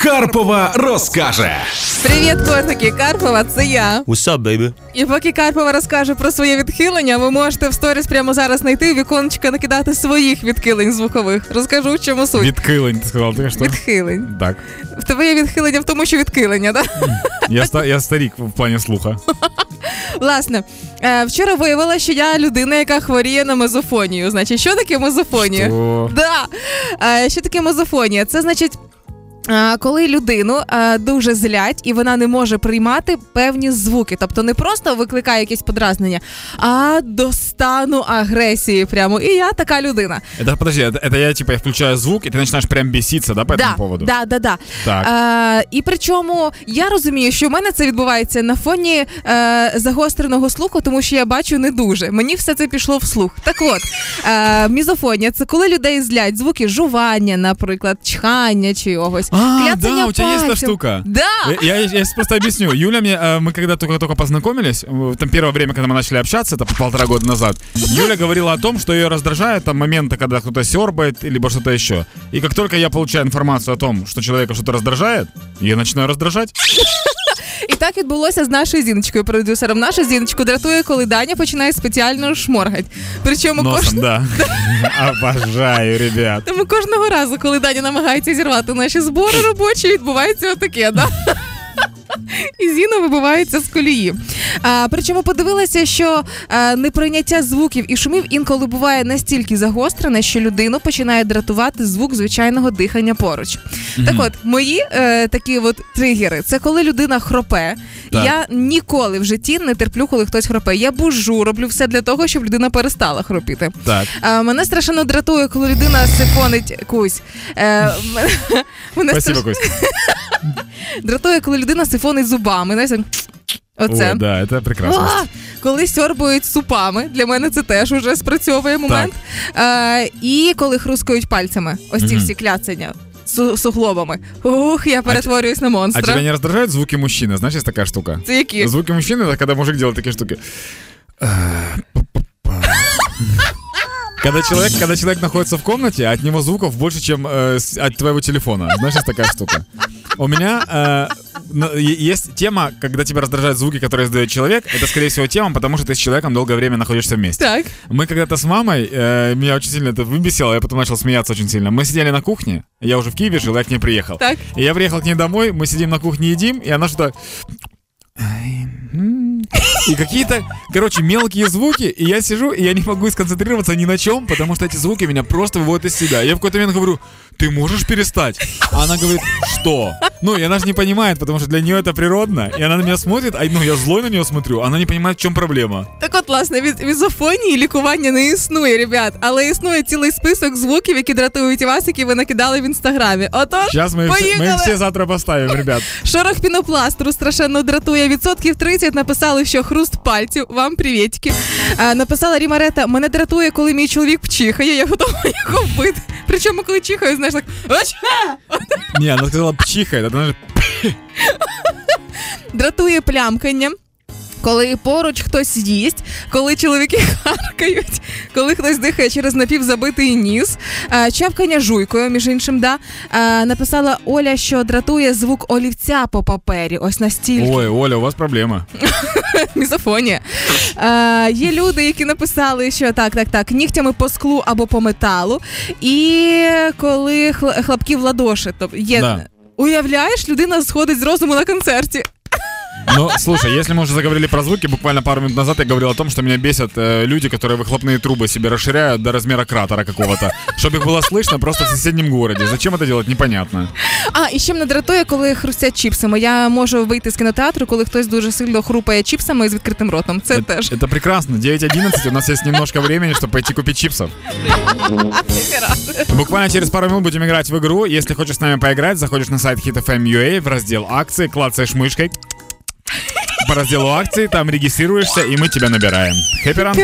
Карпова розкаже. Привіт, котики! Карпова, це я. What's up, baby? І поки Карпова розкаже про своє відхилення, ви можете в сторіс прямо зараз знайти віконечка накидати своїх відхилень звукових. Розкажу, в чому суть. Відкилень, ти сказав, ти що? Відхилень. Так. В тебе є відхилення в тому, що відхилення, так? Я, ста- я старик в плані слуха. Власне, е, вчора виявила, що я людина, яка хворіє на мезофонію. Значить, що таке мезофонія? Що? Да. Е, Що таке мезофонія? Це значить е, Коли людину е, дуже злять і вона не може приймати певні звуки, тобто не просто викликає якесь подразнення, а до стану агресії. Прямо і я така людина. Это, подожди, это, это я, типа, я включаю звук, и ты начинаешь прям беситься, да, по да, этому поводу? Да, да, да. Так. Е, і причому я розумію, що в мене це відбувається на фоні е, загостреного слуху, тому що я бачу не дуже. Мені все це пішло в слух. Так от, е, мізофонія це коли людей злять звуки жування, наприклад, чхання чи чогось. А, да, у тебя есть эта штука. Да. Я, я, я сейчас просто объясню. Юля мне, э, мы когда только-только познакомились, э, там первое время, когда мы начали общаться, это полтора года назад, Юля говорила о том, что ее раздражает там моменты, когда кто-то сербает, либо что-то еще. И как только я получаю информацию о том, что человека что-то раздражает, я начинаю раздражать. І так відбулося з нашою зіночкою, продюсером. Наша зіночку дратує, коли Даня починає спеціально шморгати. Причому Носом, кожен... да. Обожаю, ребят. Тому кожного разу, коли Даня намагається зірвати наші збори робочі, відбувається отаке, да? І Зіна вибивається з колії. А, причому подивилася, що а, неприйняття звуків і шумів інколи буває настільки загострене, що людину починає дратувати звук звичайного дихання поруч. Так от, мої е, такі от тригери це коли людина хропе. Так. Я ніколи в житті не терплю, коли хтось хропе. Я бужу, роблю все для того, щоб людина перестала хропіти. Так. А, мене страшенно дратує, коли людина сифонить кусь. Е, мене Спасибо, страш... Костя. дратує, коли людина сифонить зубами. Знаєш, так, Оце. Ой, да, это прекрасно. А, коли сьорбують супами, для мене це теж уже спрацьовує момент. Е, і коли хрускають пальцями, ось ці Мгм. всі кляцання су- суглобами. Ух, я перетворююсь на А монстра. тебя не раздражают звуки мужчины? Знаешь, есть такая штука? Це які? Звуки мужчины, это когда мужик делает такие штуки. Когда человек, когда человек находится в комнате, от него звуков больше, чем э, с- от твоего телефона. Знаешь, есть такая штука. У меня э, на- е- есть тема, когда тебя раздражают звуки, которые издает человек. Это, скорее всего, тема, потому что ты с человеком долгое время находишься вместе. Так. Мы когда-то с мамой, э, меня очень сильно это выбесило, я потом начал смеяться очень сильно. Мы сидели на кухне, я уже в Киеве жил, я к ней приехал. Так. И я приехал к ней домой, мы сидим на кухне, едим, и она что-то... И какие-то, короче, мелкие звуки, и я сижу, и я не могу сконцентрироваться ни на чем, потому что эти звуки меня просто выводят из себя. Я в какой-то момент говорю, ты можешь перестать? А она говорит, что? Ну, и она же не понимает, потому что для нее это природно, и она на меня смотрит, а ну, я злой на нее смотрю, она не понимает, в чем проблема. Так от, власне, від мізофонії лікування не існує, ребят, але існує цілий список звуків, які дратують вас, які ви накидали в інстаграмі. Отож, Сейчас мы, их все, мы поїхали! их все завтра поставим, ребят. Шорох пінопластру страшенно дратує. Відсотків 30 написали, що хруст пальців. Вам привітки. А, написала Рімарета, мене дратує, коли мій чоловік пчихає, я готова його вбити. Причому, коли чихаю, знаєш, так Ні, вона сказала пчихает, это она же дратує плямкання. Коли поруч хтось їсть, коли чоловіки харкають, коли хтось дихає через напівзабитий ніс, а, чавкання жуйкою, між іншим, да. Написала Оля, що дратує звук олівця по папері. Ось настільки. Ой, Оля, у вас проблема. Мізофонія. Е, є люди, які написали, що так, так, так, нігтями по склу або по металу. І коли хл- хлопки в ладоші. Тобто є. Да. Уявляєш, людина сходить з розуму на концерті. Ну, слушай, если мы уже заговорили про звуки, буквально пару минут назад я говорил о том, что меня бесят э, люди, которые выхлопные трубы себе расширяют до размера кратера какого-то, чтобы их было слышно просто в соседнем городе. Зачем это делать, непонятно. А, і ще мене дратує, коли хрустять чіпсами. Я можу вийти з кінотеатру, коли хтось дуже сильно хрупає чіпсами з відкритим ротом. Це это, теж. это прекрасно. 9.11, у нас есть немножко времени, чтобы пойти купить чипсов. Буквально через пару минут будем играть в игру. Если хочешь с нами поиграть, заходишь на сайт HitFM.ua в раздел акции, клацаешь мышкой по разделу акции, там регистрируешься, и мы тебя набираем. Хэппи ранку.